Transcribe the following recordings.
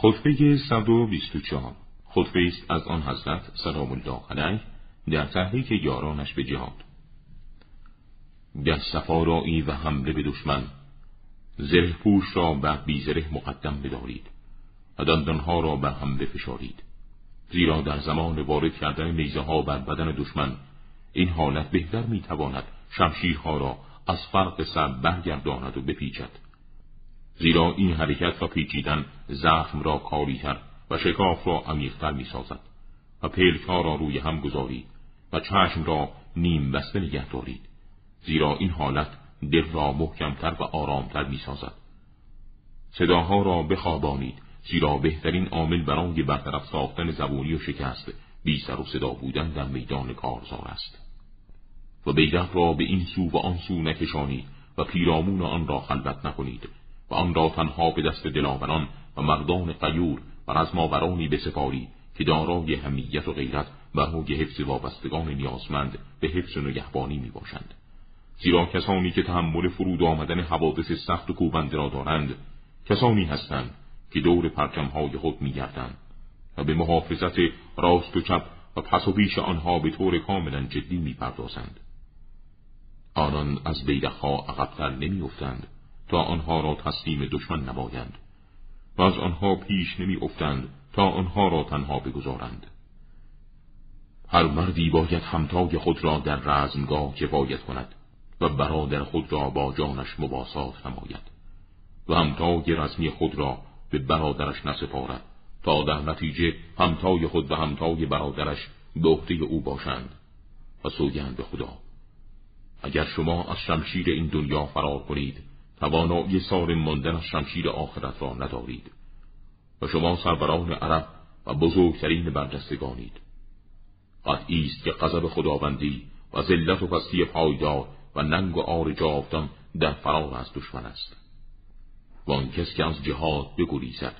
خطبه 124 خطبه است از آن حضرت سلام الله علیه در تحریک یارانش به جهاد. در سفارایی و حمله به دشمن زره پوش را بر بیزره مقدم بدارید و دندانها را بر هم بفشارید زیرا در زمان وارد کردن نیزه ها بر بدن دشمن این حالت بهتر می‌تواند شمشیرها را از فرق سر برگرداند و بپیچد. زیرا این حرکت و پیچیدن زخم را کاریتر و شکاف را عمیقتر می‌سازد و پلک را روی هم گذارید و چشم را نیم بسته نگه دارید زیرا این حالت دل را محکمتر و آرامتر می‌سازد. صداها را بخوابانید زیرا بهترین عامل برای برطرف ساختن زبونی و شکست بی سر و صدا بودن در میدان کارزار است. و بیرق را به این سو و آن سو نکشانید و پیرامون آن را خلوت نکنید. و آن را تنها به دست دلاوران و مردان قیور و رزماورانی بسپارید که دارای همیت و غیرت برای حفظ وابستگان نیازمند به حفظ و نگهبانی می باشند. زیرا کسانی که تحمل فرود آمدن حوادث سخت و کوبنده را دارند کسانی هستند که دور پرچمهای خود میگردند و به محافظت راست و چپ و پس و پیش آنها به طور کاملا جدی می‌پردازند آنان از بیدخها عقبتر نمیافتند تا آنها را تسلیم دشمن نمایند و از آنها پیش نمیافتند تا آنها را تنها بگذارند. هر مردی باید همتای خود را در رزمگاه کفایت کند و برادر خود را با جانش مباسات نماید و همتای رسمی خود را به برادرش نسپارد تا در نتیجه همتای خود و همتای برادرش به عهده او باشند و سوگند به خدا. اگر شما از شمشیر این دنیا فرار کنید توانایی سار ماندن از شمشیر آخرت را ندارید. و شما سربران عرب و بزرگترین برجستگانید. قطعی است که غضب خداوندی و ذلت و پستی پایدار و ننگ و آر جاودان در فرار از دشمن است. و آن کس که از جهاد بگریزد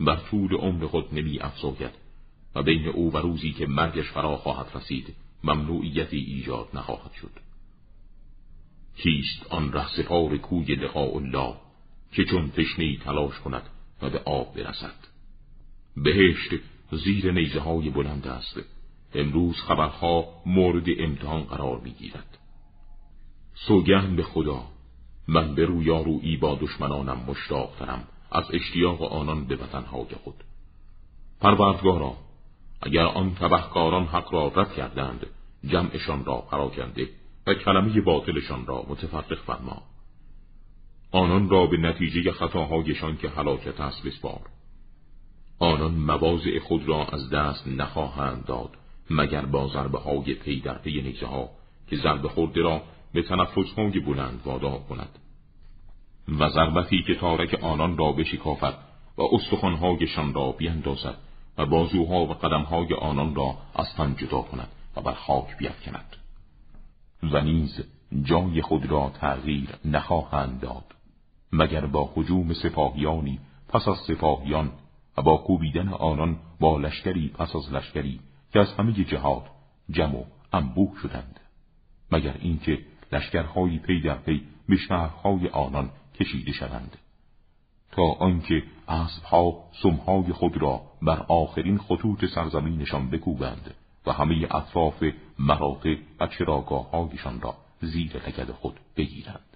بر طول عمر خود نمی افزاید و بین او و روزی که مرگش فرا خواهد رسید ممنوعیتی ایجاد نخواهد شد. کیست آن ره سپار کوی لقاء الله که چون تشنی تلاش کند و به آب برسد؟ بهشت زیر نیزه های بلند است. امروز خبرها مورد امتحان قرار می‌گیرد. سوگند به خدا من به رویارویی با دشمنانم مشتاقترم از اشتیاق آنان به وطنهای خود. پروردگارا اگر آن تبهکاران حق را رد کردند جمعشان را پراکنده و کلمه باطلشان را متفرق فرما. آنان را به نتیجه خطاهایشان که هلاکت است بسپار. آنان مواضع خود را از دست نخواهند داد مگر با ضربه های پی در پی نیزه ها که ضربه خورده را به های بلند وادار کند. و ضربتی که تارک آنان را بشکافد و استخوانهایشان را بیندازد و بازوها و قدمهای آنان را از تن جدا کند و بر خاک بیفکند. و نیز جای خود را تغییر نخواهند داد. مگر با حجوم سپاهیانی پس از سپاهیان و با کوبیدن آنان با لشکری پس از لشکری که از همه جهات جمع و انبوه شدند. مگر اینکه لشکرهایی پی در پی به شهرهای آنان کشیده شوند. تا آنکه اسبها سمهای خود را بر آخرین خطوط سرزمینشان بکوبند. و همه اطراف مراتع و چراگاههایشان را زیر لگد خود بگیرند.